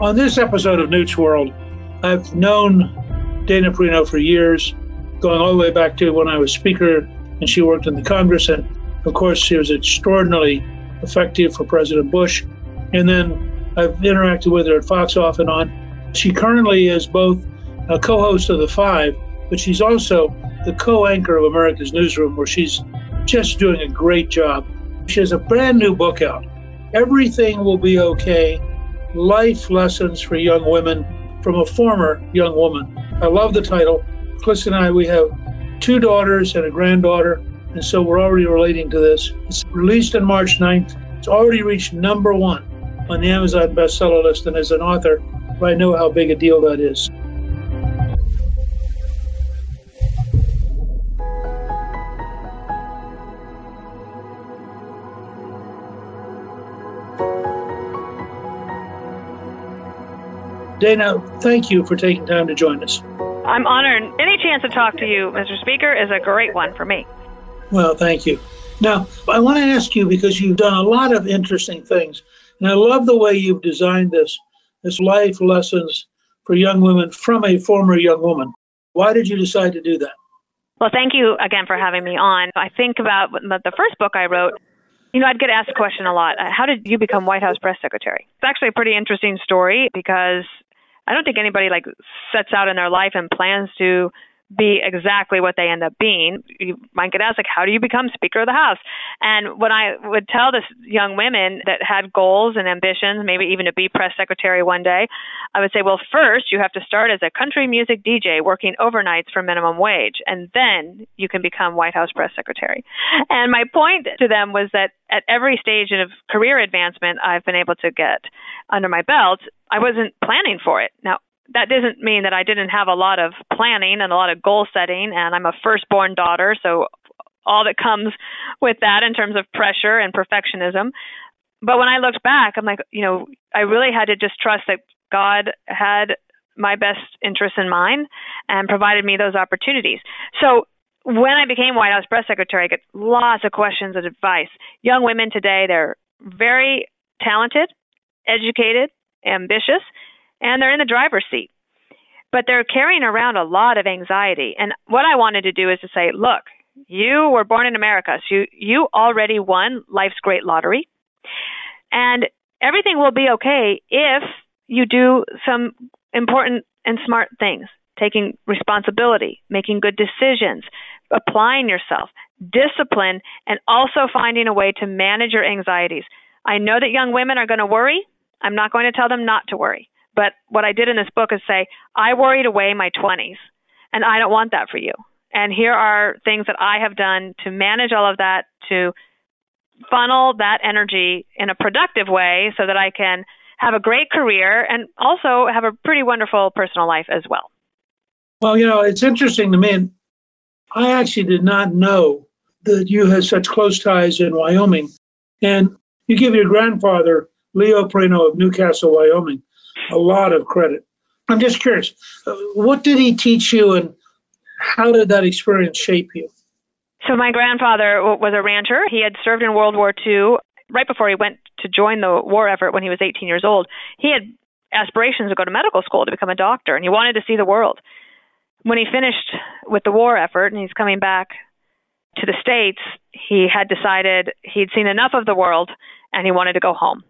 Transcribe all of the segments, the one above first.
On this episode of Newt's World, I've known Dana Perino for years, going all the way back to when I was Speaker and she worked in the Congress. And of course, she was extraordinarily effective for President Bush. And then I've interacted with her at Fox off and on. She currently is both a co host of The Five, but she's also the co anchor of America's Newsroom, where she's just doing a great job. She has a brand new book out. Everything will be okay Life Lessons for Young Women from a former young woman. I love the title. Chris and I, we have two daughters and a granddaughter, and so we're already relating to this. It's released on March 9th. It's already reached number one on the Amazon bestseller list, and as an author, I know how big a deal that is. Dana, thank you for taking time to join us. I'm honored. Any chance to talk to you, Mr. Speaker, is a great one for me. Well, thank you. Now, I want to ask you because you've done a lot of interesting things, and I love the way you've designed this this life lessons for young women from a former young woman. Why did you decide to do that? Well, thank you again for having me on. I think about the first book I wrote. You know, I'd get asked a question a lot. How did you become White House press secretary? It's actually a pretty interesting story because I don't think anybody like sets out in their life and plans to be exactly what they end up being. You might get asked, like, how do you become Speaker of the House? And when I would tell this young women that had goals and ambitions, maybe even to be press secretary one day, I would say, well, first you have to start as a country music DJ working overnights for minimum wage, and then you can become White House press secretary. And my point to them was that at every stage of career advancement I've been able to get under my belt, I wasn't planning for it. Now, that doesn't mean that I didn't have a lot of planning and a lot of goal setting. And I'm a firstborn daughter, so all that comes with that in terms of pressure and perfectionism. But when I looked back, I'm like, you know, I really had to just trust that God had my best interests in mind and provided me those opportunities. So when I became White House press secretary, I get lots of questions and advice. Young women today, they're very talented, educated, ambitious, and they're in the driver's seat. But they're carrying around a lot of anxiety. And what I wanted to do is to say, look, you were born in America, so you, you already won life's great lottery. And everything will be okay if you do some important and smart things taking responsibility, making good decisions, applying yourself, discipline, and also finding a way to manage your anxieties. I know that young women are going to worry. I'm not going to tell them not to worry. But what I did in this book is say, I worried away my 20s, and I don't want that for you. And here are things that I have done to manage all of that, to funnel that energy in a productive way so that I can have a great career and also have a pretty wonderful personal life as well. Well, you know, it's interesting to me. I actually did not know that you had such close ties in Wyoming. And you give your grandfather, Leo Perino of Newcastle, Wyoming, a lot of credit. I'm just curious, uh, what did he teach you and how did that experience shape you? So, my grandfather was a rancher. He had served in World War II. Right before he went to join the war effort when he was 18 years old, he had aspirations to go to medical school to become a doctor, and he wanted to see the world. When he finished with the war effort and he's coming back to the States, he had decided he'd seen enough of the world and he wanted to go home.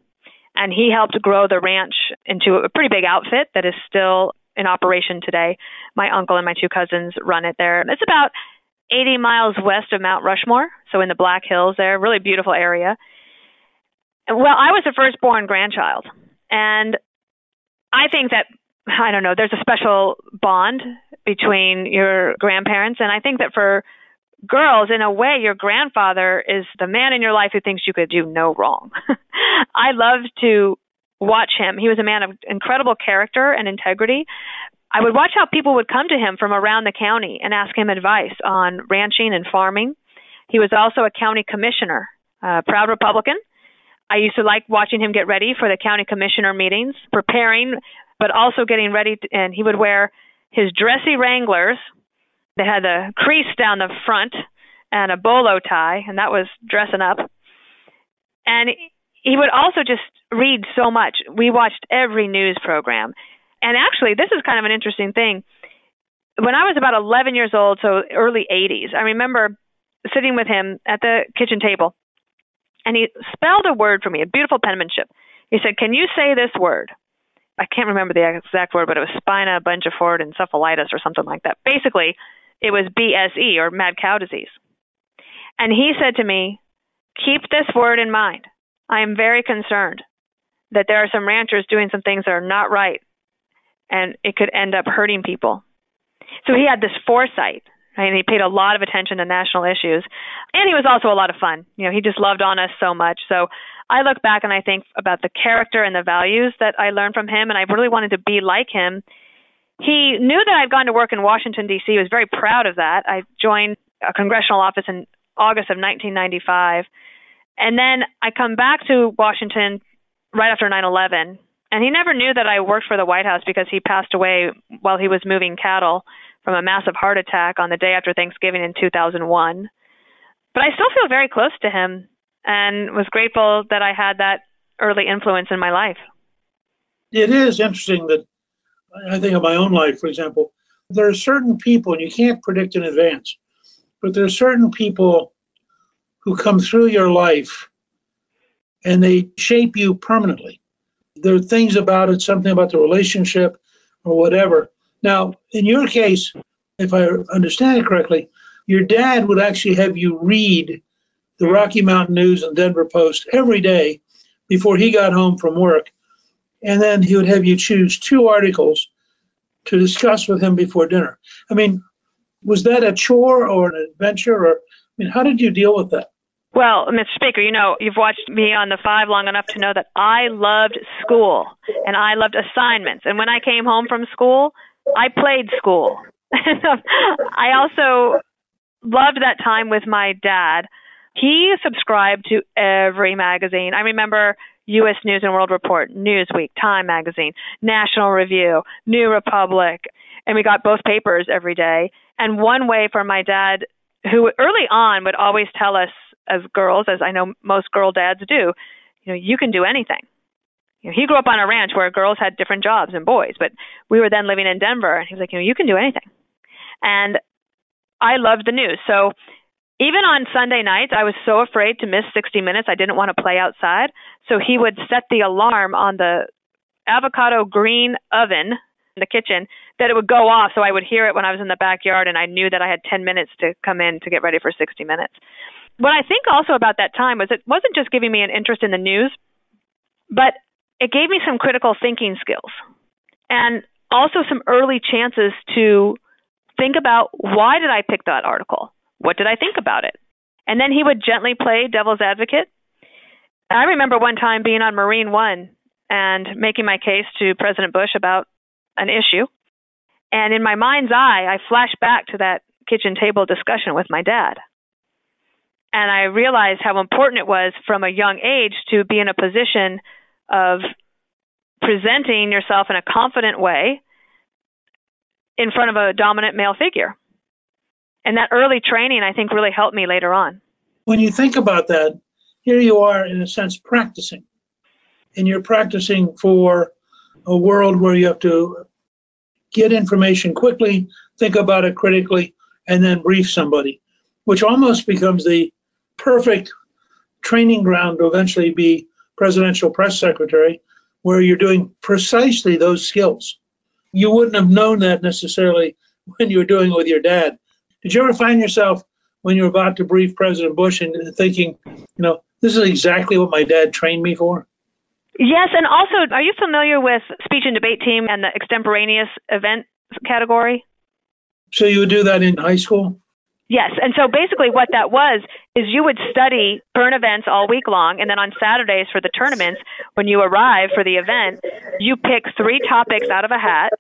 And he helped grow the ranch into a pretty big outfit that is still in operation today. My uncle and my two cousins run it there. It's about 80 miles west of Mount Rushmore, so in the Black Hills there, really beautiful area. Well, I was the firstborn grandchild, and I think that I don't know, there's a special bond between your grandparents, and I think that for girls, in a way, your grandfather is the man in your life who thinks you could do no wrong. I loved to watch him. He was a man of incredible character and integrity. I would watch how people would come to him from around the county and ask him advice on ranching and farming. He was also a county commissioner, a proud Republican. I used to like watching him get ready for the county commissioner meetings, preparing, but also getting ready. To, and he would wear his dressy Wranglers, they had a crease down the front and a bolo tie, and that was dressing up. And he would also just read so much. We watched every news program. And actually, this is kind of an interesting thing. When I was about 11 years old, so early 80s, I remember sitting with him at the kitchen table, and he spelled a word for me, a beautiful penmanship. He said, Can you say this word? I can't remember the exact word, but it was spina bifida encephalitis or something like that. Basically, it was BSE or mad cow disease. And he said to me, Keep this word in mind. I am very concerned that there are some ranchers doing some things that are not right and it could end up hurting people. So he had this foresight. And he paid a lot of attention to national issues. And he was also a lot of fun. You know, he just loved on us so much. So I look back and I think about the character and the values that I learned from him, and I really wanted to be like him he knew that I'd gone to work in Washington, D.C. He was very proud of that. I joined a congressional office in August of 1995. And then I come back to Washington right after 9 11. And he never knew that I worked for the White House because he passed away while he was moving cattle from a massive heart attack on the day after Thanksgiving in 2001. But I still feel very close to him and was grateful that I had that early influence in my life. It is interesting that I think of my own life, for example, there are certain people, and you can't predict in advance, but there are certain people who come through your life and they shape you permanently. There are things about it, something about the relationship or whatever. Now, in your case, if I understand it correctly, your dad would actually have you read the Rocky Mountain News and Denver Post every day before he got home from work and then he would have you choose two articles to discuss with him before dinner. I mean, was that a chore or an adventure, or I mean, how did you deal with that? Well, Mr. Speaker, you know, you've watched me on the five long enough to know that I loved school and I loved assignments. And when I came home from school, I played school. I also loved that time with my dad. He subscribed to every magazine. I remember U.S. News and World Report, Newsweek, Time Magazine, National Review, New Republic, and we got both papers every day. And one way for my dad, who early on would always tell us as girls, as I know most girl dads do, you know, you can do anything. You know, he grew up on a ranch where girls had different jobs and boys, but we were then living in Denver, and he was like, you know, you can do anything. And I loved the news. So even on Sunday nights, I was so afraid to miss 60 minutes. I didn't want to play outside. So he would set the alarm on the avocado green oven in the kitchen that it would go off so I would hear it when I was in the backyard and I knew that I had 10 minutes to come in to get ready for 60 minutes. What I think also about that time was it wasn't just giving me an interest in the news, but it gave me some critical thinking skills and also some early chances to think about why did I pick that article? What did I think about it? And then he would gently play devil's advocate. I remember one time being on Marine One and making my case to President Bush about an issue. And in my mind's eye, I flashed back to that kitchen table discussion with my dad. And I realized how important it was from a young age to be in a position of presenting yourself in a confident way in front of a dominant male figure. And that early training, I think, really helped me later on. When you think about that, here you are, in a sense, practicing. And you're practicing for a world where you have to get information quickly, think about it critically, and then brief somebody, which almost becomes the perfect training ground to eventually be presidential press secretary, where you're doing precisely those skills. You wouldn't have known that necessarily when you were doing it with your dad. Did you ever find yourself when you were about to brief President Bush and thinking, you know, this is exactly what my dad trained me for? Yes, and also, are you familiar with speech and debate team and the extemporaneous event category? So you would do that in high school? Yes, and so basically what that was is you would study current events all week long, and then on Saturdays for the tournaments, when you arrive for the event, you pick three topics out of a hat,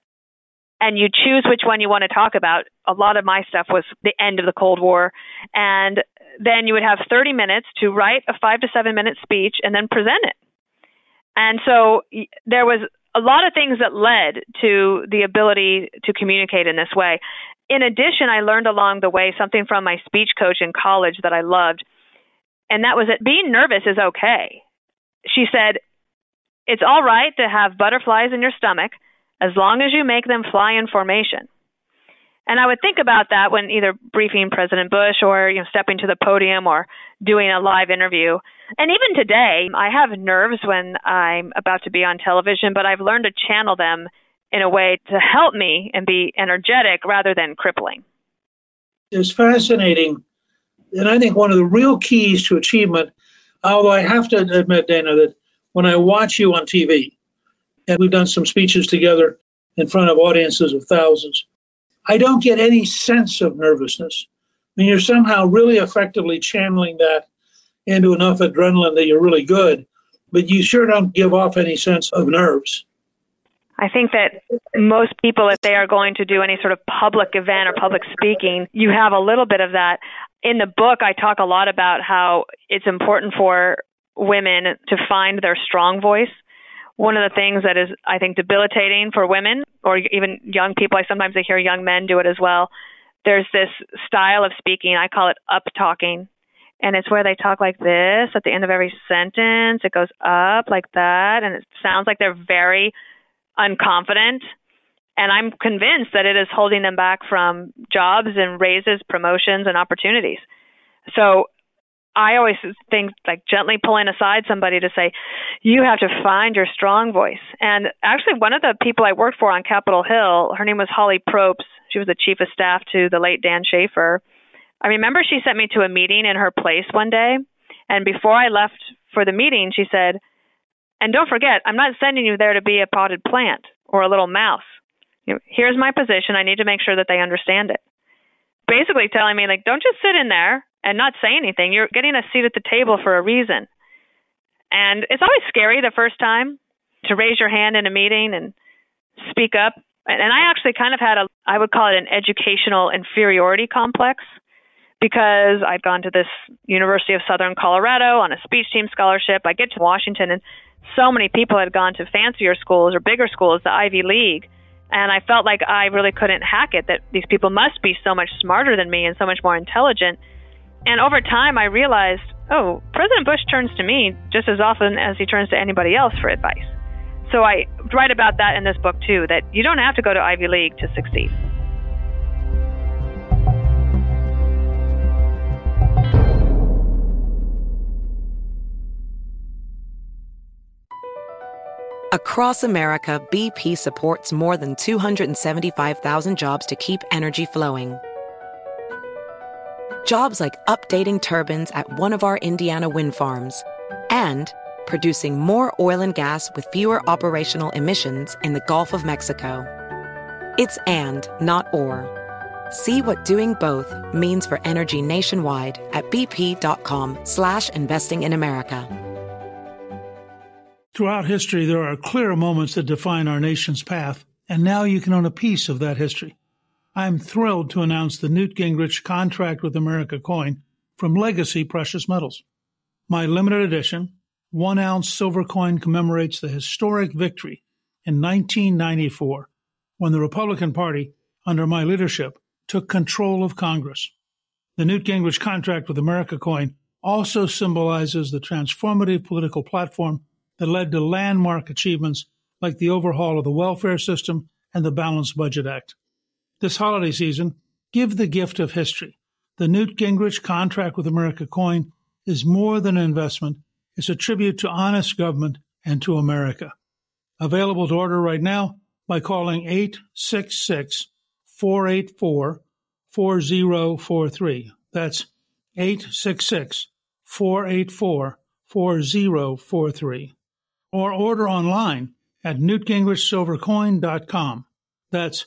and you choose which one you want to talk about. A lot of my stuff was the end of the Cold War, and then you would have 30 minutes to write a five to seven minute speech and then present it. And so there was a lot of things that led to the ability to communicate in this way. In addition, I learned along the way something from my speech coach in college that I loved, and that was that being nervous is okay. She said, It's all right to have butterflies in your stomach as long as you make them fly in formation. And I would think about that when either briefing President Bush or you know stepping to the podium or doing a live interview. And even today, I have nerves when I'm about to be on television, but I've learned to channel them in a way to help me and be energetic rather than crippling. It's fascinating. And I think one of the real keys to achievement, although I have to admit, Dana, that when I watch you on TV, and we've done some speeches together in front of audiences of thousands, I don't get any sense of nervousness. I mean, you're somehow really effectively channeling that into enough adrenaline that you're really good, but you sure don't give off any sense of nerves. I think that most people, if they are going to do any sort of public event or public speaking, you have a little bit of that. In the book, I talk a lot about how it's important for women to find their strong voice. One of the things that is, I think, debilitating for women or even young people, I sometimes I hear young men do it as well. There's this style of speaking, I call it up talking. And it's where they talk like this at the end of every sentence. It goes up like that, and it sounds like they're very unconfident. And I'm convinced that it is holding them back from jobs and raises, promotions, and opportunities. So I always think like gently pulling aside somebody to say, you have to find your strong voice. And actually, one of the people I worked for on Capitol Hill, her name was Holly Propes. She was the chief of staff to the late Dan Schaefer. I remember she sent me to a meeting in her place one day. And before I left for the meeting, she said, and don't forget, I'm not sending you there to be a potted plant or a little mouse. Here's my position. I need to make sure that they understand it. Basically telling me, like, don't just sit in there and not say anything. You're getting a seat at the table for a reason. And it's always scary the first time to raise your hand in a meeting and speak up. And I actually kind of had a, I would call it an educational inferiority complex because I'd gone to this University of Southern Colorado on a speech team scholarship. I get to Washington and so many people had gone to fancier schools or bigger schools, the Ivy League. And I felt like I really couldn't hack it, that these people must be so much smarter than me and so much more intelligent. And over time, I realized, oh, President Bush turns to me just as often as he turns to anybody else for advice. So I write about that in this book too, that you don't have to go to Ivy League to succeed. Across America, BP supports more than 275,000 jobs to keep energy flowing. Jobs like updating turbines at one of our Indiana wind farms and producing more oil and gas with fewer operational emissions in the Gulf of Mexico. It's and, not or. See what doing both means for energy nationwide at bp.com slash investing in America. Throughout history, there are clear moments that define our nation's path, and now you can own a piece of that history. I'm thrilled to announce the Newt Gingrich Contract with America coin from Legacy Precious Metals. My limited edition, one ounce silver coin commemorates the historic victory in 1994 when the Republican Party, under my leadership, took control of Congress. The Newt Gingrich Contract with America coin also symbolizes the transformative political platform that led to landmark achievements like the overhaul of the welfare system and the Balanced Budget Act. This holiday season, give the gift of history. The Newt Gingrich Contract with America coin is more than an investment, it's a tribute to honest government and to America. Available to order right now by calling 866 484 4043. That's 866 484 4043. Or order online at newtgingrichsilvercoin.com. That's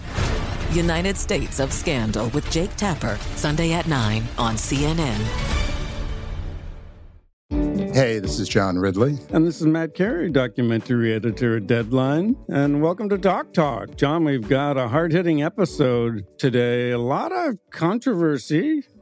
United States of Scandal with Jake Tapper, Sunday at 9 on CNN. Hey, this is John Ridley. And this is Matt Carey, documentary editor at Deadline. And welcome to Doc Talk. John, we've got a hard hitting episode today. A lot of controversy.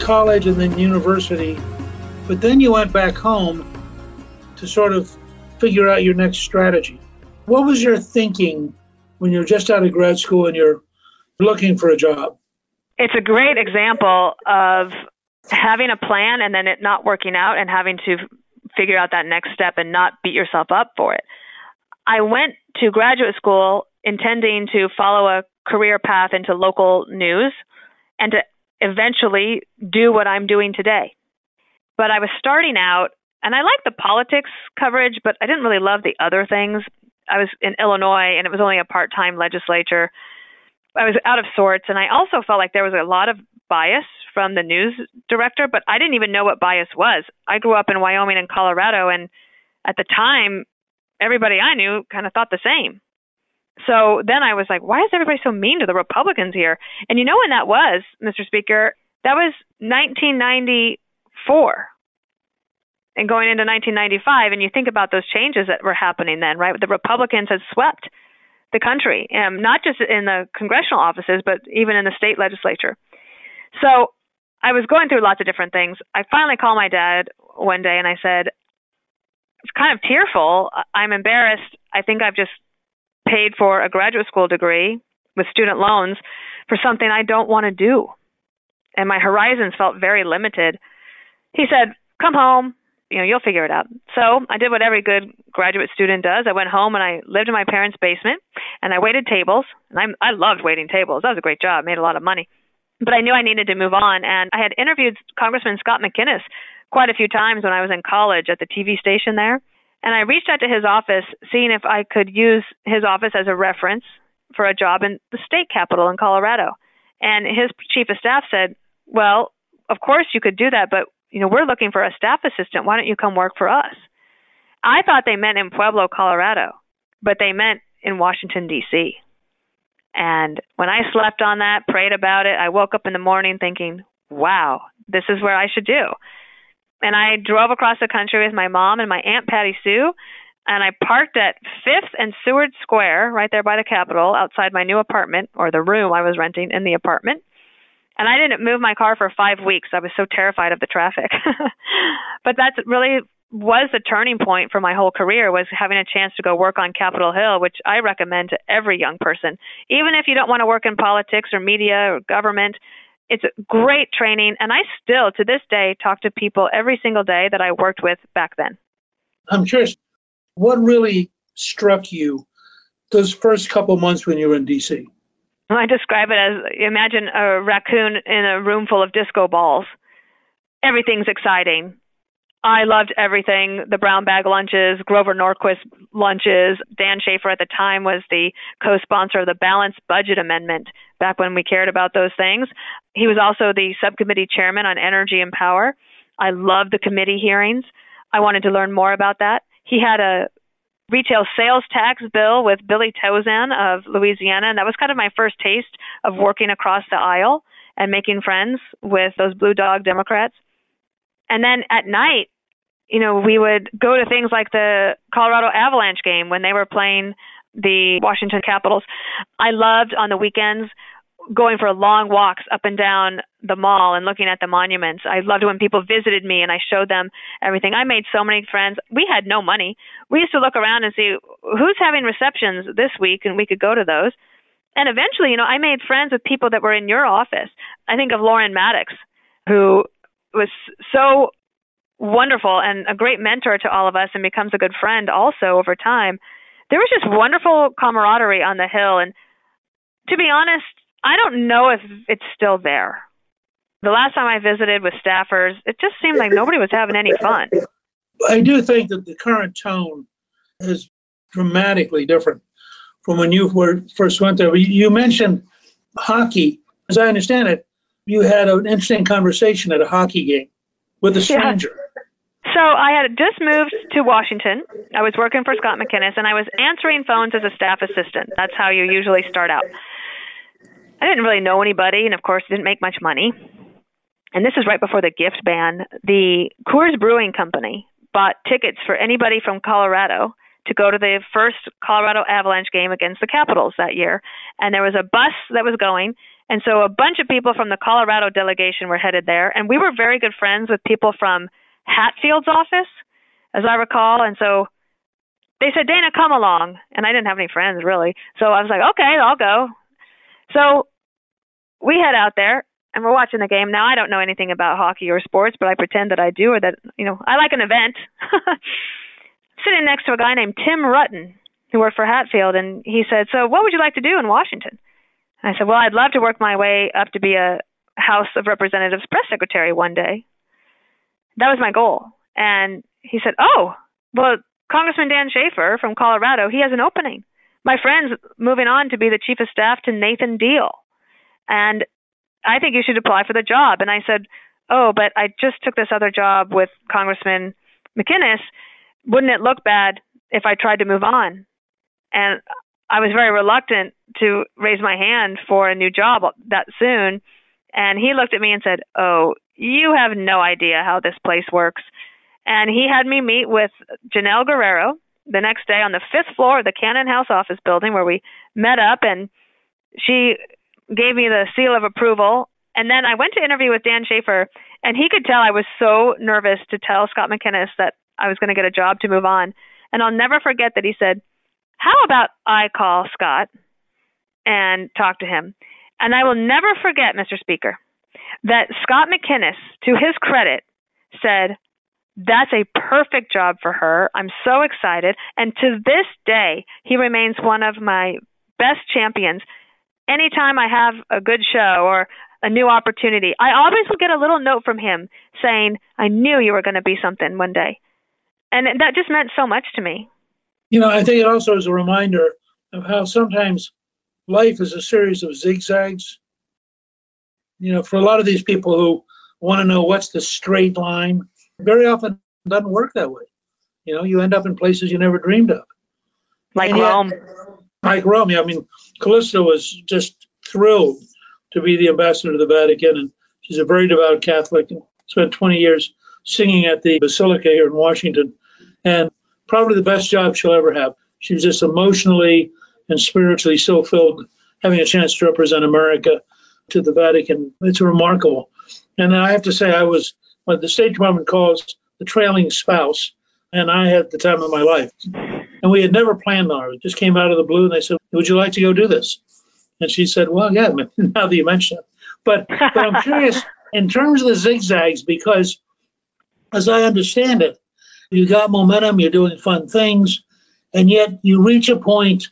college and then university, but then you went back home to sort of figure out your next strategy. What was your thinking when you're just out of grad school and you're looking for a job? It's a great example of having a plan and then it not working out and having to figure out that next step and not beat yourself up for it. I went to graduate school intending to follow a career path into local news and to eventually do what I'm doing today. But I was starting out and I liked the politics coverage, but I didn't really love the other things. I was in Illinois and it was only a part time legislature. I was out of sorts and I also felt like there was a lot of bias from the news director, but I didn't even know what bias was. I grew up in Wyoming and Colorado and at the time everybody I knew kind of thought the same. So then I was like, why is everybody so mean to the Republicans here? And you know when that was, Mr. Speaker? That was 1994 and going into 1995. And you think about those changes that were happening then, right? The Republicans had swept the country, um, not just in the congressional offices, but even in the state legislature. So I was going through lots of different things. I finally called my dad one day and I said, it's kind of tearful. I'm embarrassed. I think I've just paid for a graduate school degree with student loans for something I don't want to do. And my horizons felt very limited. He said, Come home, you know, you'll figure it out. So I did what every good graduate student does. I went home and I lived in my parents' basement and I waited tables. And I I loved waiting tables. That was a great job, made a lot of money. But I knew I needed to move on and I had interviewed Congressman Scott McInnis quite a few times when I was in college at the TV station there. And I reached out to his office, seeing if I could use his office as a reference for a job in the state capital in Colorado. And his chief of staff said, "Well, of course you could do that, but you know we're looking for a staff assistant. Why don't you come work for us?" I thought they meant in Pueblo, Colorado, but they meant in Washington D.C. And when I slept on that, prayed about it, I woke up in the morning thinking, "Wow, this is where I should do." And I drove across the country with my mom and my aunt Patty Sue, and I parked at Fifth and Seward Square, right there by the Capitol, outside my new apartment or the room I was renting in the apartment. And I didn't move my car for five weeks. I was so terrified of the traffic. but that's really was the turning point for my whole career was having a chance to go work on Capitol Hill, which I recommend to every young person. Even if you don't want to work in politics or media or government, it's great training. And I still, to this day, talk to people every single day that I worked with back then. I'm curious, what really struck you those first couple months when you were in D.C.? I describe it as imagine a raccoon in a room full of disco balls. Everything's exciting I loved everything the brown bag lunches, Grover Norquist lunches. Dan Schaefer at the time was the co sponsor of the Balanced Budget Amendment back when we cared about those things. He was also the subcommittee chairman on energy and power. I loved the committee hearings. I wanted to learn more about that. He had a retail sales tax bill with Billy Tauzin of Louisiana, and that was kind of my first taste of working across the aisle and making friends with those blue dog Democrats. And then at night, you know, we would go to things like the Colorado Avalanche game when they were playing the Washington Capitals. I loved on the weekends going for long walks up and down the mall and looking at the monuments. I loved when people visited me and I showed them everything. I made so many friends. We had no money. We used to look around and see who's having receptions this week and we could go to those. And eventually, you know, I made friends with people that were in your office. I think of Lauren Maddox, who was so wonderful and a great mentor to all of us and becomes a good friend also over time. There was just wonderful camaraderie on the Hill. And to be honest, I don't know if it's still there. The last time I visited with staffers, it just seemed like nobody was having any fun. I do think that the current tone is dramatically different from when you were, first went there. You mentioned hockey. As I understand it, you had an interesting conversation at a hockey game with a stranger. Yeah. So I had just moved to Washington. I was working for Scott McInnis, and I was answering phones as a staff assistant. That's how you usually start out. I didn't really know anybody, and of course, didn't make much money. And this is right before the gift ban. The Coors Brewing Company bought tickets for anybody from Colorado to go to the first Colorado Avalanche game against the Capitals that year. And there was a bus that was going, and so a bunch of people from the Colorado delegation were headed there, and we were very good friends with people from Hatfield's office, as I recall. And so they said, Dana, come along. And I didn't have any friends really. So I was like, okay, I'll go. So we head out there and we're watching the game. Now I don't know anything about hockey or sports, but I pretend that I do or that, you know, I like an event. Sitting next to a guy named Tim Rutten, who worked for Hatfield, and he said, So what would you like to do in Washington? I said, Well, I'd love to work my way up to be a House of Representatives press secretary one day. That was my goal. And he said, Oh, well, Congressman Dan Schaefer from Colorado, he has an opening. My friend's moving on to be the chief of staff to Nathan Deal. And I think you should apply for the job. And I said, Oh, but I just took this other job with Congressman McInnis. Wouldn't it look bad if I tried to move on? And I was very reluctant to raise my hand for a new job that soon. And he looked at me and said, Oh, you have no idea how this place works. And he had me meet with Janelle Guerrero the next day on the fifth floor of the Cannon House office building where we met up and she gave me the seal of approval. And then I went to interview with Dan Schaefer and he could tell I was so nervous to tell Scott McInnis that I was going to get a job to move on. And I'll never forget that he said, how about I call Scott and talk to him? And I will never forget, Mr. Speaker, that Scott McInnis, to his credit, said, that's a perfect job for her. I'm so excited. And to this day, he remains one of my best champions. Anytime I have a good show or a new opportunity, I always will get a little note from him saying, I knew you were going to be something one day. And that just meant so much to me. You know, I think it also is a reminder of how sometimes life is a series of zigzags. You know, for a lot of these people who want to know what's the straight line, very often it doesn't work that way. You know, you end up in places you never dreamed of. Like yet, Rome. Like Rome. Yeah, I mean, Callista was just thrilled to be the ambassador to the Vatican, and she's a very devout Catholic and spent 20 years singing at the Basilica here in Washington. And probably the best job she'll ever have. She was just emotionally and spiritually so filled having a chance to represent America to the Vatican. It's remarkable. And I have to say, I was what the State Department calls the trailing spouse, and I had the time of my life. And we had never planned on it. It just came out of the blue, and they said, Would you like to go do this? And she said, Well, yeah, now that you mention it. But, but I'm curious in terms of the zigzags, because as I understand it, you got momentum, you're doing fun things, and yet you reach a point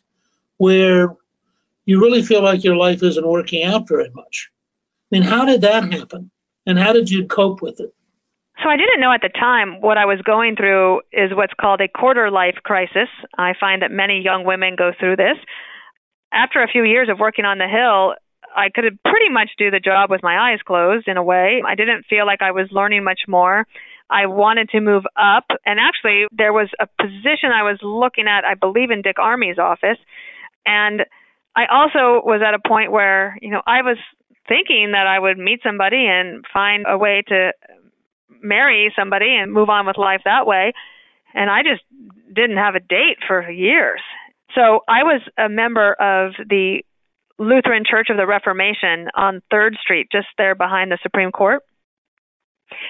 where you really feel like your life isn't working out very much. I mean, how did that happen? And how did you cope with it? So I didn't know at the time what I was going through is what's called a quarter life crisis. I find that many young women go through this. After a few years of working on the Hill, I could pretty much do the job with my eyes closed in a way. I didn't feel like I was learning much more. I wanted to move up, and actually, there was a position I was looking at, I believe, in Dick Armey's office. And I also was at a point where, you know, I was thinking that I would meet somebody and find a way to marry somebody and move on with life that way. And I just didn't have a date for years. So I was a member of the Lutheran Church of the Reformation on 3rd Street, just there behind the Supreme Court.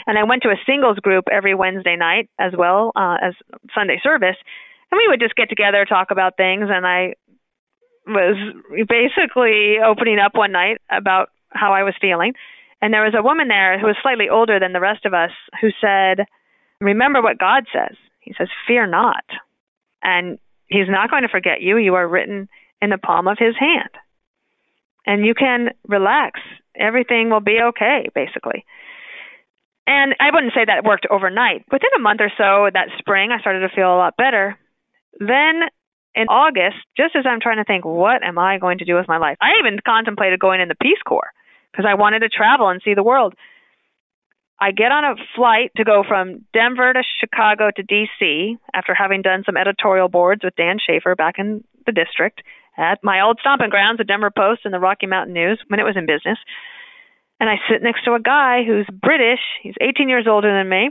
And I went to a singles group every Wednesday night as well uh, as Sunday service. And we would just get together, talk about things. And I was basically opening up one night about how I was feeling. And there was a woman there who was slightly older than the rest of us who said, Remember what God says. He says, Fear not. And He's not going to forget you. You are written in the palm of His hand. And you can relax. Everything will be okay, basically. And I wouldn't say that worked overnight. Within a month or so that spring, I started to feel a lot better. Then in August, just as I'm trying to think, what am I going to do with my life? I even contemplated going in the Peace Corps because I wanted to travel and see the world. I get on a flight to go from Denver to Chicago to DC after having done some editorial boards with Dan Schaefer back in the district at my old stomping grounds, the Denver Post and the Rocky Mountain News when it was in business. And I sit next to a guy who's British. He's 18 years older than me.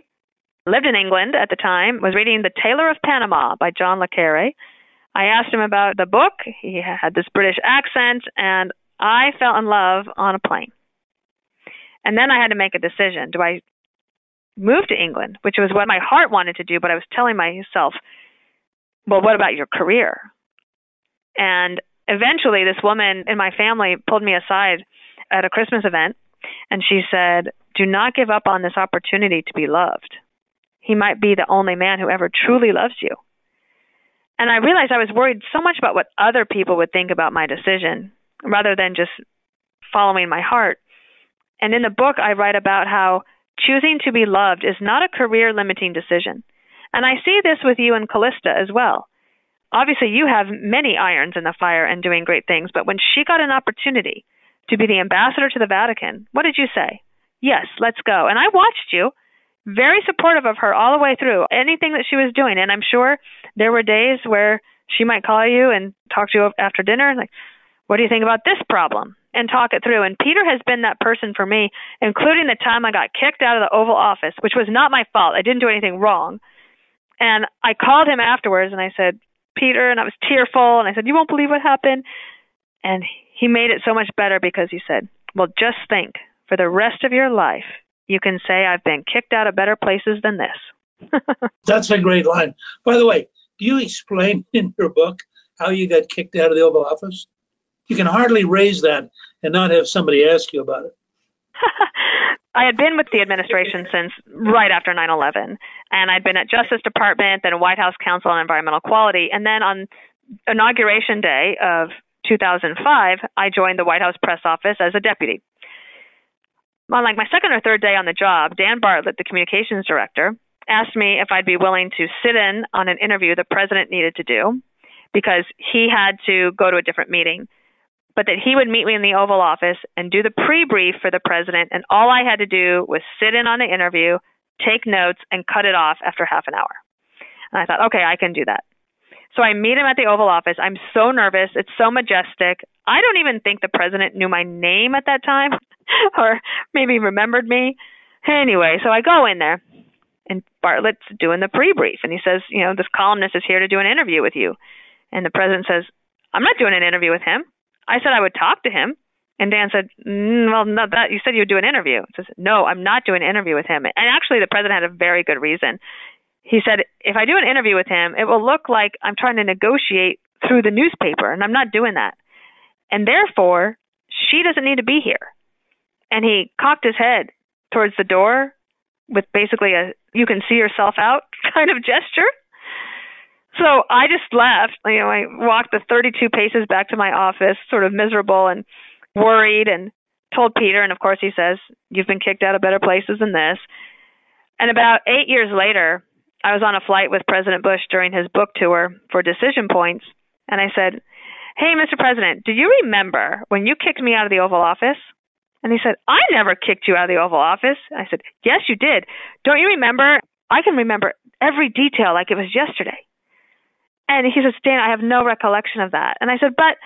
Lived in England at the time. Was reading The Tailor of Panama by John le Carre. I asked him about the book. He had this British accent, and I fell in love on a plane. And then I had to make a decision. Do I move to England, which was what my heart wanted to do, but I was telling myself, well, what about your career? And eventually, this woman in my family pulled me aside at a Christmas event and she said, Do not give up on this opportunity to be loved. He might be the only man who ever truly loves you. And I realized I was worried so much about what other people would think about my decision rather than just following my heart. And in the book, I write about how choosing to be loved is not a career limiting decision. And I see this with you and Callista as well. Obviously, you have many irons in the fire and doing great things, but when she got an opportunity to be the ambassador to the Vatican. What did you say? Yes, let's go. And I watched you, very supportive of her all the way through anything that she was doing. And I'm sure there were days where she might call you and talk to you after dinner, and like, what do you think about this problem? And talk it through. And Peter has been that person for me, including the time I got kicked out of the Oval Office, which was not my fault. I didn't do anything wrong. And I called him afterwards and I said, Peter, and I was tearful, and I said, You won't believe what happened. And he made it so much better because he said, Well, just think for the rest of your life, you can say, I've been kicked out of better places than this. That's a great line. By the way, do you explain in your book how you got kicked out of the Oval Office? You can hardly raise that and not have somebody ask you about it. I had been with the administration since right after 9 11, and I'd been at Justice Department, then White House Council on Environmental Quality, and then on inauguration day of 2005, I joined the White House press office as a deputy. On like my second or third day on the job, Dan Bartlett, the communications director, asked me if I'd be willing to sit in on an interview the president needed to do because he had to go to a different meeting, but that he would meet me in the Oval Office and do the pre brief for the president, and all I had to do was sit in on the interview, take notes, and cut it off after half an hour. And I thought, okay, I can do that. So I meet him at the Oval Office. I'm so nervous. It's so majestic. I don't even think the president knew my name at that time or maybe remembered me. Anyway, so I go in there. And Bartlett's doing the pre-brief, and he says, you know, this columnist is here to do an interview with you, and the president says, I'm not doing an interview with him. I said I would talk to him. And Dan said, mm, "Well, no, that you said you would do an interview." He says, "No, I'm not doing an interview with him." And actually, the president had a very good reason. He said, "If I do an interview with him, it will look like I'm trying to negotiate through the newspaper, and I'm not doing that. And therefore, she doesn't need to be here." And he cocked his head towards the door with basically a "you can see yourself out" kind of gesture. So I just left. You know, I walked the 32 paces back to my office, sort of miserable and worried and told Peter, and of course he says, You've been kicked out of better places than this. And about eight years later, I was on a flight with President Bush during his book tour for Decision Points, and I said, Hey, Mr. President, do you remember when you kicked me out of the Oval Office? And he said, I never kicked you out of the Oval Office. I said, Yes, you did. Don't you remember? I can remember every detail like it was yesterday. And he says, Dan, I have no recollection of that. And I said, But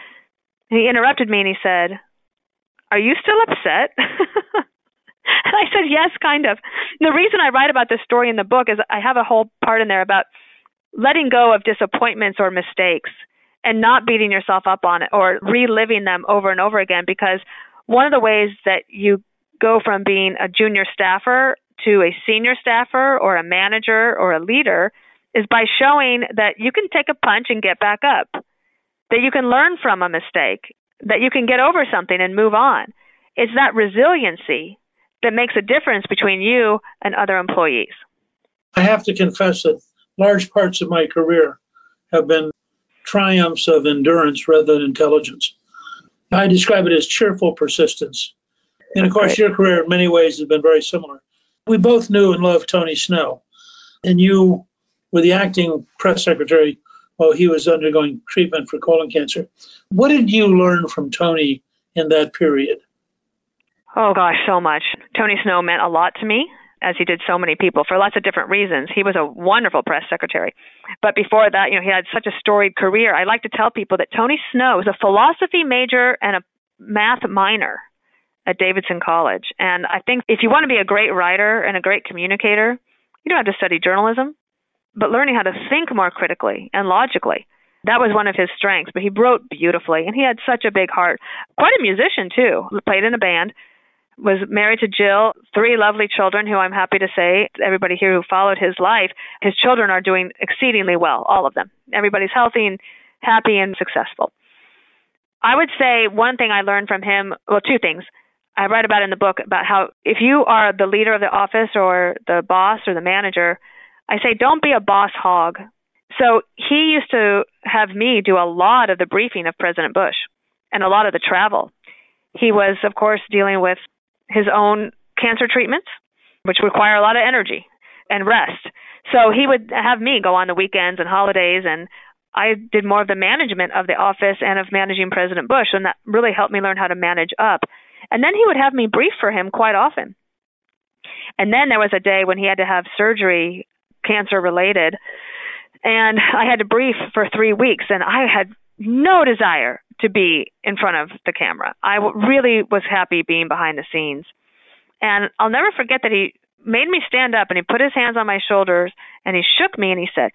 he interrupted me and he said, are you still upset? and I said, Yes, kind of. And the reason I write about this story in the book is I have a whole part in there about letting go of disappointments or mistakes and not beating yourself up on it or reliving them over and over again because one of the ways that you go from being a junior staffer to a senior staffer or a manager or a leader is by showing that you can take a punch and get back up, that you can learn from a mistake, that you can get over something and move on. It's that resiliency that makes a difference between you and other employees. I have to confess that large parts of my career have been triumphs of endurance rather than intelligence. I describe it as cheerful persistence. And of course, your career in many ways has been very similar. We both knew and loved Tony Snow, and you were the acting press secretary while he was undergoing treatment for colon cancer. What did you learn from Tony in that period? Oh, gosh, so much. Tony Snow meant a lot to me, as he did so many people for lots of different reasons. He was a wonderful press secretary. But before that, you know, he had such a storied career. I like to tell people that Tony Snow was a philosophy major and a math minor at Davidson College. And I think if you want to be a great writer and a great communicator, you don't have to study journalism but learning how to think more critically and logically. That was one of his strengths, but he wrote beautifully and he had such a big heart. Quite a musician too. Played in a band, was married to Jill, three lovely children who I'm happy to say everybody here who followed his life, his children are doing exceedingly well, all of them. Everybody's healthy and happy and successful. I would say one thing I learned from him, well two things. I write about in the book about how if you are the leader of the office or the boss or the manager, I say, don't be a boss hog. So he used to have me do a lot of the briefing of President Bush and a lot of the travel. He was, of course, dealing with his own cancer treatments, which require a lot of energy and rest. So he would have me go on the weekends and holidays, and I did more of the management of the office and of managing President Bush, and that really helped me learn how to manage up. And then he would have me brief for him quite often. And then there was a day when he had to have surgery cancer related. And I had to brief for three weeks, and I had no desire to be in front of the camera. I really was happy being behind the scenes. And I'll never forget that he made me stand up and he put his hands on my shoulders and he shook me and he said,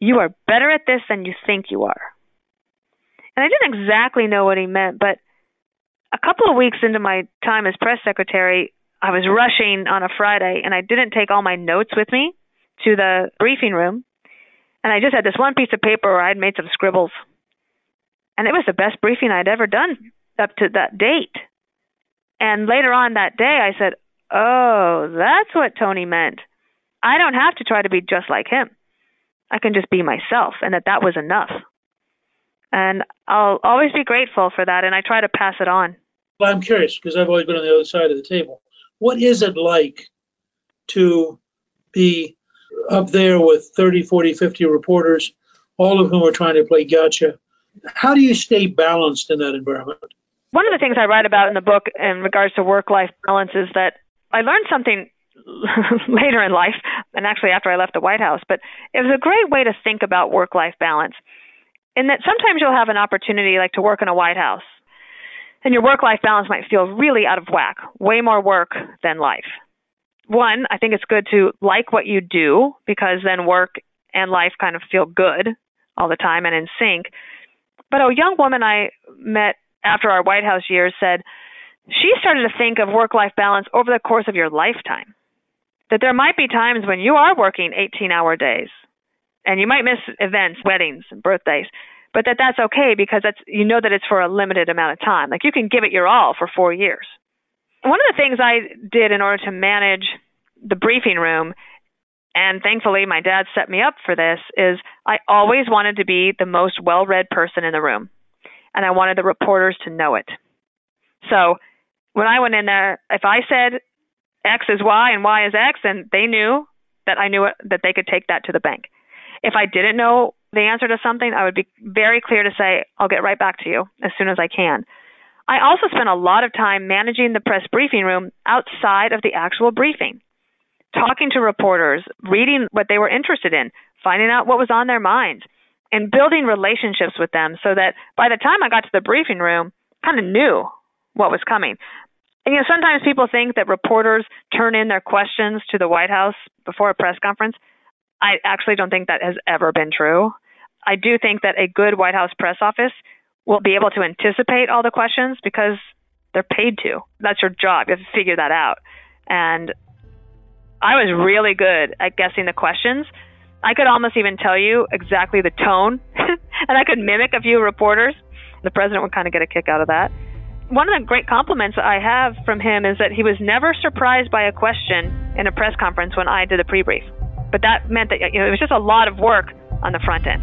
You are better at this than you think you are. And I didn't exactly know what he meant, but a couple of weeks into my time as press secretary, I was rushing on a Friday and I didn't take all my notes with me to the briefing room, and I just had this one piece of paper where I'd made some scribbles. And it was the best briefing I'd ever done up to that date. And later on that day, I said, Oh, that's what Tony meant. I don't have to try to be just like him. I can just be myself, and that that was enough. And I'll always be grateful for that, and I try to pass it on. Well, I'm curious because I've always been on the other side of the table. What is it like to be up there with 30, 40, 50 reporters, all of whom are trying to play gotcha. How do you stay balanced in that environment? One of the things I write about in the book in regards to work life balance is that I learned something later in life, and actually after I left the White House, but it was a great way to think about work life balance. In that sometimes you'll have an opportunity like to work in a White House, and your work life balance might feel really out of whack, way more work than life. one, I think it's good to like what you do because then work and life kind of feel good all the time and in sync. But a young woman I met after our White House years said she started to think of work life balance over the course of your lifetime. That there might be times when you are working 18 hour days and you might miss events, weddings, and birthdays, but that that's okay because that's you know that it's for a limited amount of time. Like you can give it your all for 4 years. One of the things I did in order to manage the briefing room and thankfully my dad set me up for this is I always wanted to be the most well-read person in the room and I wanted the reporters to know it. So when I went in there, if I said X is Y and Y is X, and they knew that I knew it, that they could take that to the bank. If I didn't know the answer to something, I would be very clear to say, I'll get right back to you as soon as I can. I also spent a lot of time managing the press briefing room outside of the actual briefing, talking to reporters, reading what they were interested in, finding out what was on their minds, and building relationships with them so that by the time I got to the briefing room, kind of knew what was coming. And you know, sometimes people think that reporters turn in their questions to the White House before a press conference. I actually don't think that has ever been true. I do think that a good White House press office will be able to anticipate all the questions because they're paid to. That's your job. You have to figure that out. And I was really good at guessing the questions. I could almost even tell you exactly the tone, and I could mimic a few reporters. The president would kind of get a kick out of that. One of the great compliments I have from him is that he was never surprised by a question in a press conference when I did a pre brief. But that meant that you know, it was just a lot of work on the front end.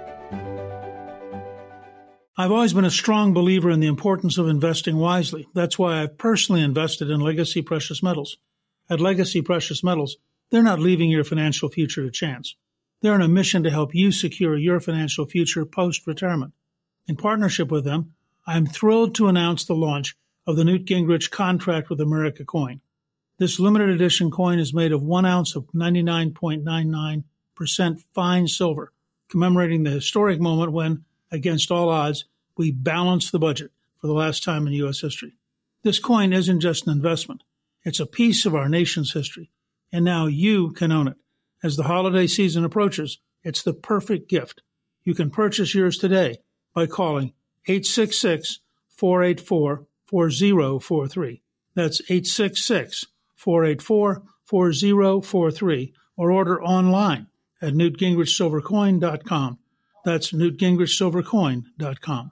I've always been a strong believer in the importance of investing wisely. That's why I've personally invested in Legacy Precious Metals. At Legacy Precious Metals, they're not leaving your financial future to chance. They're on a mission to help you secure your financial future post retirement. In partnership with them, I am thrilled to announce the launch of the Newt Gingrich Contract with America coin. This limited edition coin is made of one ounce of 99.99% fine silver, commemorating the historic moment when against all odds, we balanced the budget for the last time in U.S. history. This coin isn't just an investment, it's a piece of our nation's history, and now you can own it. As the holiday season approaches, it's the perfect gift. You can purchase yours today by calling 866 484 4043. That's 866 484 4043 or order online at newtgingrichsilvercoin.com. That's newtgingrichsilvercoin.com.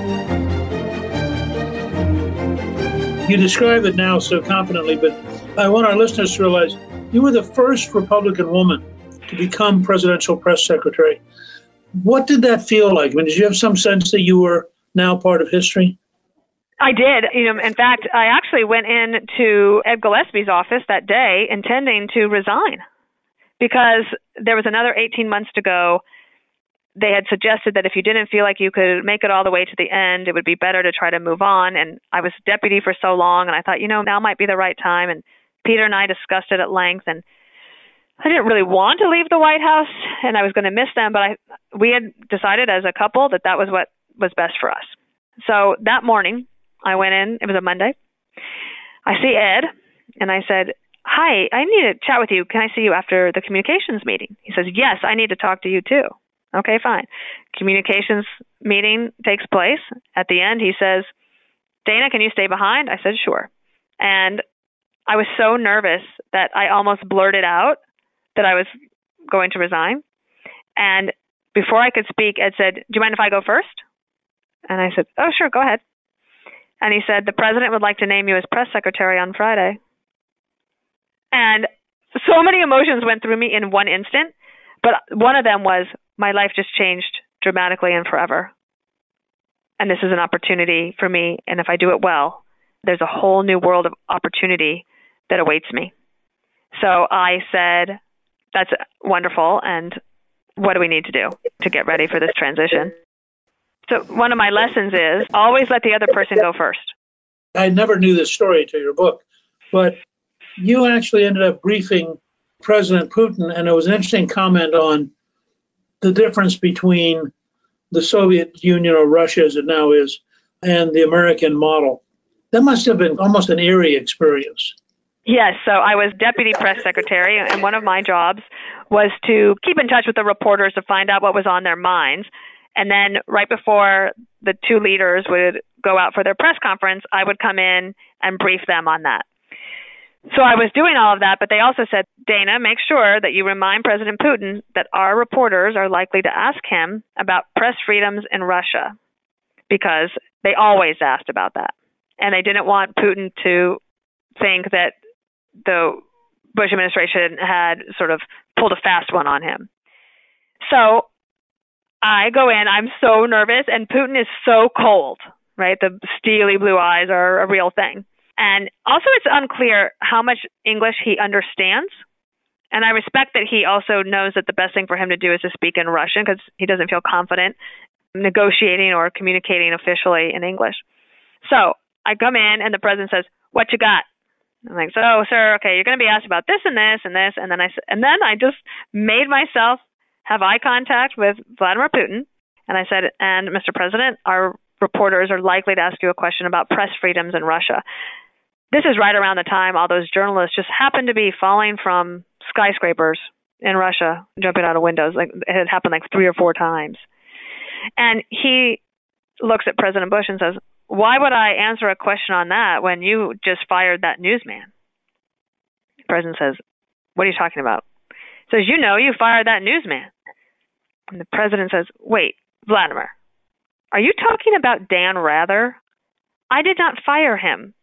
You describe it now so confidently, but I want our listeners to realize you were the first Republican woman to become presidential press secretary. What did that feel like? I mean, did you have some sense that you were now part of history? I did. You know, in fact, I actually went in to Ed Gillespie's office that day intending to resign because there was another 18 months to go they had suggested that if you didn't feel like you could make it all the way to the end, it would be better to try to move on. And I was deputy for so long, and I thought, you know, now might be the right time. And Peter and I discussed it at length, and I didn't really want to leave the White House, and I was going to miss them, but I we had decided as a couple that that was what was best for us. So that morning, I went in. It was a Monday. I see Ed, and I said, "Hi, I need to chat with you. Can I see you after the communications meeting?" He says, "Yes, I need to talk to you too." Okay, fine. Communications meeting takes place. At the end, he says, Dana, can you stay behind? I said, sure. And I was so nervous that I almost blurted out that I was going to resign. And before I could speak, Ed said, Do you mind if I go first? And I said, Oh, sure, go ahead. And he said, The president would like to name you as press secretary on Friday. And so many emotions went through me in one instant. But one of them was, my life just changed dramatically and forever. And this is an opportunity for me. And if I do it well, there's a whole new world of opportunity that awaits me. So I said, that's wonderful. And what do we need to do to get ready for this transition? So one of my lessons is always let the other person go first. I never knew this story to your book, but you actually ended up briefing President Putin, and it was an interesting comment on the difference between the Soviet Union or Russia as it now is and the American model. That must have been almost an eerie experience. Yes, so I was deputy press secretary, and one of my jobs was to keep in touch with the reporters to find out what was on their minds. And then, right before the two leaders would go out for their press conference, I would come in and brief them on that. So I was doing all of that, but they also said, Dana, make sure that you remind President Putin that our reporters are likely to ask him about press freedoms in Russia because they always asked about that. And they didn't want Putin to think that the Bush administration had sort of pulled a fast one on him. So I go in, I'm so nervous, and Putin is so cold, right? The steely blue eyes are a real thing. And also, it's unclear how much English he understands. And I respect that he also knows that the best thing for him to do is to speak in Russian because he doesn't feel confident negotiating or communicating officially in English. So I come in and the president says, "What you got?" I'm like, "So, sir, okay, you're going to be asked about this and this and this." And then I and then I just made myself have eye contact with Vladimir Putin, and I said, "And Mr. President, our reporters are likely to ask you a question about press freedoms in Russia." This is right around the time all those journalists just happened to be falling from skyscrapers in Russia, jumping out of windows. Like it had happened like three or four times. And he looks at President Bush and says, "Why would I answer a question on that when you just fired that newsman?" The president says, "What are you talking about?" He says, "You know, you fired that newsman." And the president says, "Wait, Vladimir, are you talking about Dan Rather? I did not fire him.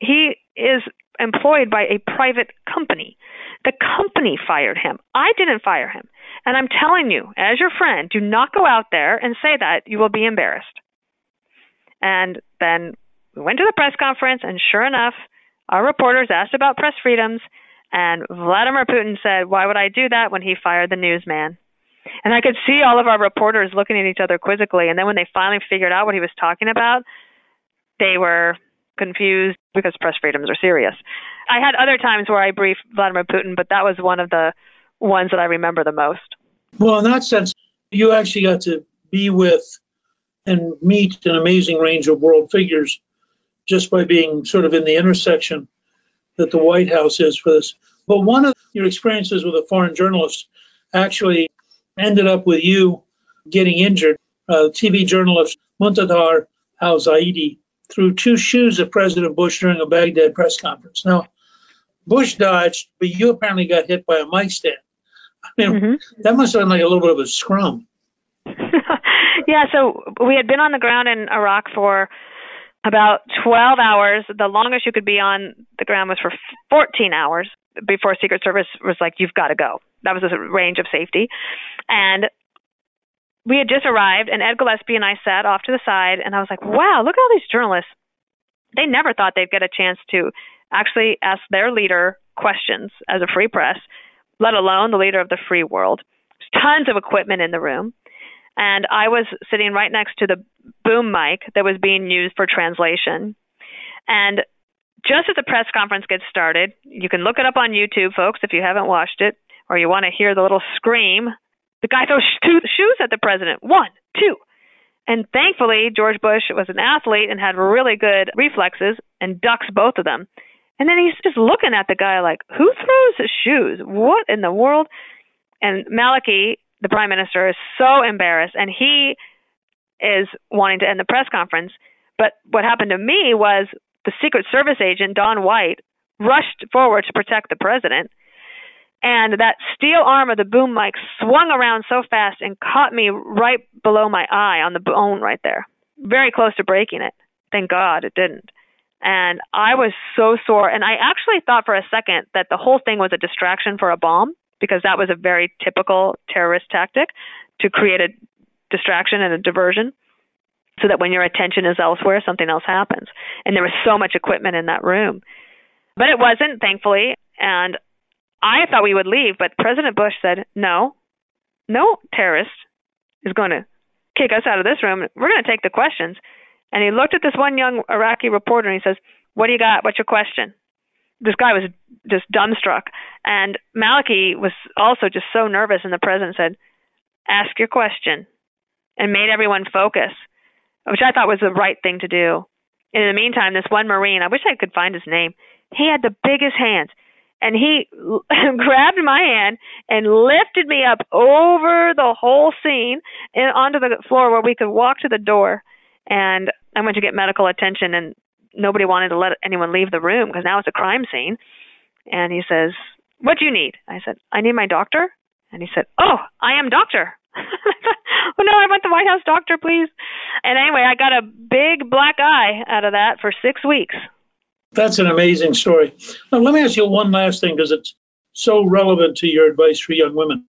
He is employed by a private company. The company fired him. I didn't fire him. And I'm telling you, as your friend, do not go out there and say that. You will be embarrassed. And then we went to the press conference, and sure enough, our reporters asked about press freedoms, and Vladimir Putin said, Why would I do that when he fired the newsman? And I could see all of our reporters looking at each other quizzically. And then when they finally figured out what he was talking about, they were confused because press freedoms are serious. I had other times where I briefed Vladimir Putin, but that was one of the ones that I remember the most. Well, in that sense, you actually got to be with and meet an amazing range of world figures just by being sort of in the intersection that the White House is for this. But one of your experiences with a foreign journalist actually ended up with you getting injured. Uh, TV journalist Muntadhar al Zaidi threw two shoes at President Bush during a Baghdad press conference. Now, Bush dodged, but you apparently got hit by a mic stand. I mean, mm-hmm. that must have been like a little bit of a scrum. yeah, so we had been on the ground in Iraq for about 12 hours. The longest you could be on the ground was for 14 hours before Secret Service was like, you've got to go. That was a range of safety. And we had just arrived, and Ed Gillespie and I sat off to the side, and I was like, wow, look at all these journalists. They never thought they'd get a chance to actually ask their leader questions as a free press, let alone the leader of the free world. There's tons of equipment in the room. And I was sitting right next to the boom mic that was being used for translation. And just as the press conference gets started, you can look it up on YouTube, folks, if you haven't watched it, or you want to hear the little scream. The guy throws two shoes at the president. One, two. And thankfully, George Bush was an athlete and had really good reflexes and ducks both of them. And then he's just looking at the guy like, who throws shoes? What in the world? And Maliki, the prime minister, is so embarrassed and he is wanting to end the press conference. But what happened to me was the Secret Service agent, Don White, rushed forward to protect the president. And that steel arm of the boom mic swung around so fast and caught me right below my eye on the bone right there, very close to breaking it. Thank God it didn't. And I was so sore. And I actually thought for a second that the whole thing was a distraction for a bomb because that was a very typical terrorist tactic to create a distraction and a diversion so that when your attention is elsewhere, something else happens. And there was so much equipment in that room. But it wasn't, thankfully. And I thought we would leave, but President Bush said, no, no terrorist is going to kick us out of this room. We're going to take the questions. And he looked at this one young Iraqi reporter and he says, What do you got? What's your question? This guy was just dumbstruck. And Maliki was also just so nervous. And the president said, Ask your question and made everyone focus, which I thought was the right thing to do. And in the meantime, this one Marine, I wish I could find his name, he had the biggest hands. And he grabbed my hand and lifted me up over the whole scene and onto the floor where we could walk to the door and I went to get medical attention, and nobody wanted to let anyone leave the room because now it's a crime scene. And he says, "What do you need?" I said, "I need my doctor." And he said, "Oh, I am doctor." oh no, I want the White House doctor, please. And anyway, I got a big black eye out of that for six weeks. That's an amazing story. Now, let me ask you one last thing because it's so relevant to your advice for young women.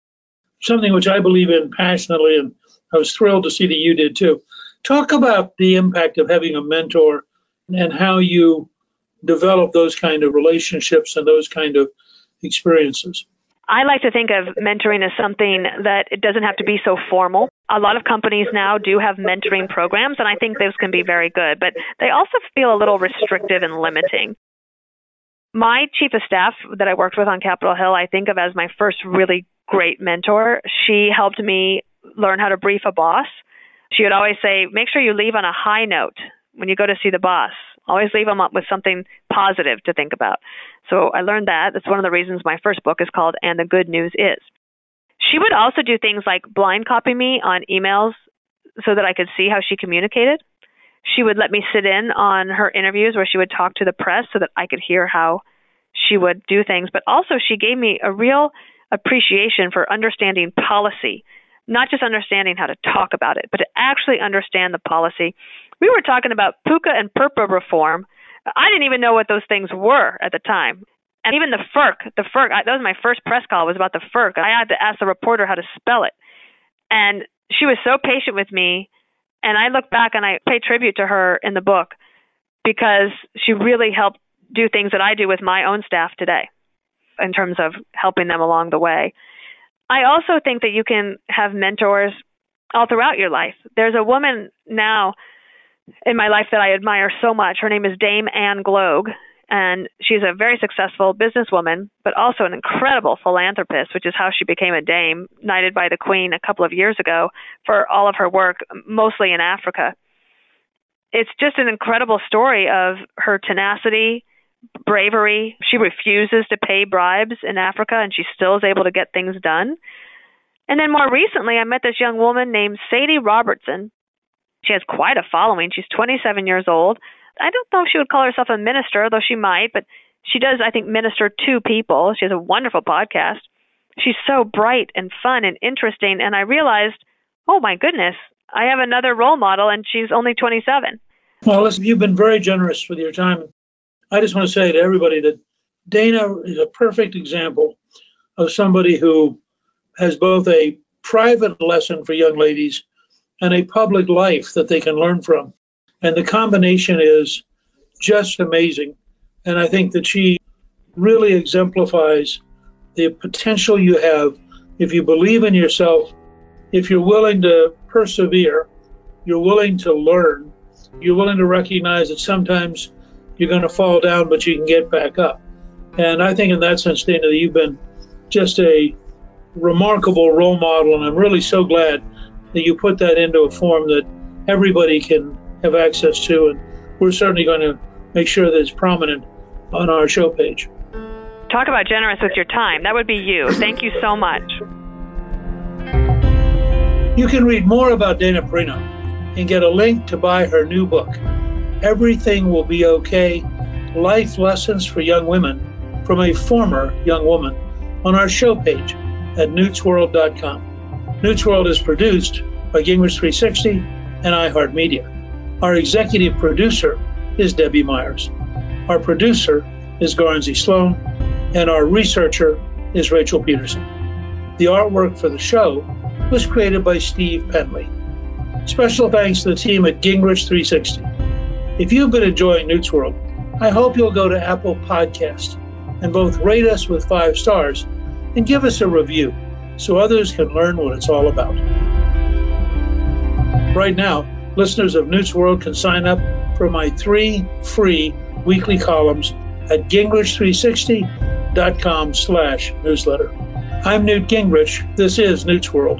Something which I believe in passionately, and I was thrilled to see that you did too. Talk about the impact of having a mentor and how you develop those kind of relationships and those kind of experiences. I like to think of mentoring as something that it doesn't have to be so formal. A lot of companies now do have mentoring programs, and I think those can be very good, but they also feel a little restrictive and limiting. My chief of staff that I worked with on Capitol Hill, I think of as my first really great mentor. She helped me learn how to brief a boss she would always say, make sure you leave on a high note when you go to see the boss. Always leave them up with something positive to think about. So I learned that. That's one of the reasons my first book is called And the Good News Is. She would also do things like blind copy me on emails so that I could see how she communicated. She would let me sit in on her interviews where she would talk to the press so that I could hear how she would do things. But also, she gave me a real appreciation for understanding policy not just understanding how to talk about it, but to actually understand the policy. We were talking about PUHCA and PURPA reform. I didn't even know what those things were at the time. And even the FERC, the FERC, that was my first press call was about the FERC. I had to ask the reporter how to spell it. And she was so patient with me. And I look back and I pay tribute to her in the book because she really helped do things that I do with my own staff today in terms of helping them along the way. I also think that you can have mentors all throughout your life. There's a woman now in my life that I admire so much. Her name is Dame Anne Gloag, and she's a very successful businesswoman, but also an incredible philanthropist, which is how she became a dame, knighted by the Queen a couple of years ago for all of her work, mostly in Africa. It's just an incredible story of her tenacity bravery. She refuses to pay bribes in Africa, and she still is able to get things done. And then more recently, I met this young woman named Sadie Robertson. She has quite a following. She's 27 years old. I don't know if she would call herself a minister, though she might, but she does, I think, minister to people. She has a wonderful podcast. She's so bright and fun and interesting. And I realized, oh my goodness, I have another role model, and she's only 27. Well, listen, you've been very generous with your time I just want to say to everybody that Dana is a perfect example of somebody who has both a private lesson for young ladies and a public life that they can learn from. And the combination is just amazing. And I think that she really exemplifies the potential you have if you believe in yourself, if you're willing to persevere, you're willing to learn, you're willing to recognize that sometimes you're going to fall down, but you can get back up. And I think in that sense, Dana, you've been just a remarkable role model, and I'm really so glad that you put that into a form that everybody can have access to. And we're certainly going to make sure that it's prominent on our show page. Talk about generous with your time. That would be you. Thank you so much. You can read more about Dana Perino and get a link to buy her new book, Everything Will Be Okay Life Lessons for Young Women from a Former Young Woman, on our show page at newtsworld.com. Newt's World is produced by Gingrich 360 and iHeartMedia. Our executive producer is Debbie Myers. Our producer is Garnsey Sloan, and our researcher is Rachel Peterson. The artwork for the show was created by Steve Penley. Special thanks to the team at Gingrich 360. If you've been enjoying Newt's World, I hope you'll go to Apple Podcast and both rate us with five stars and give us a review so others can learn what it's all about. Right now, listeners of Newt's World can sign up for my three free weekly columns at gingrich360.com slash newsletter. I'm Newt Gingrich. This is Newt's World.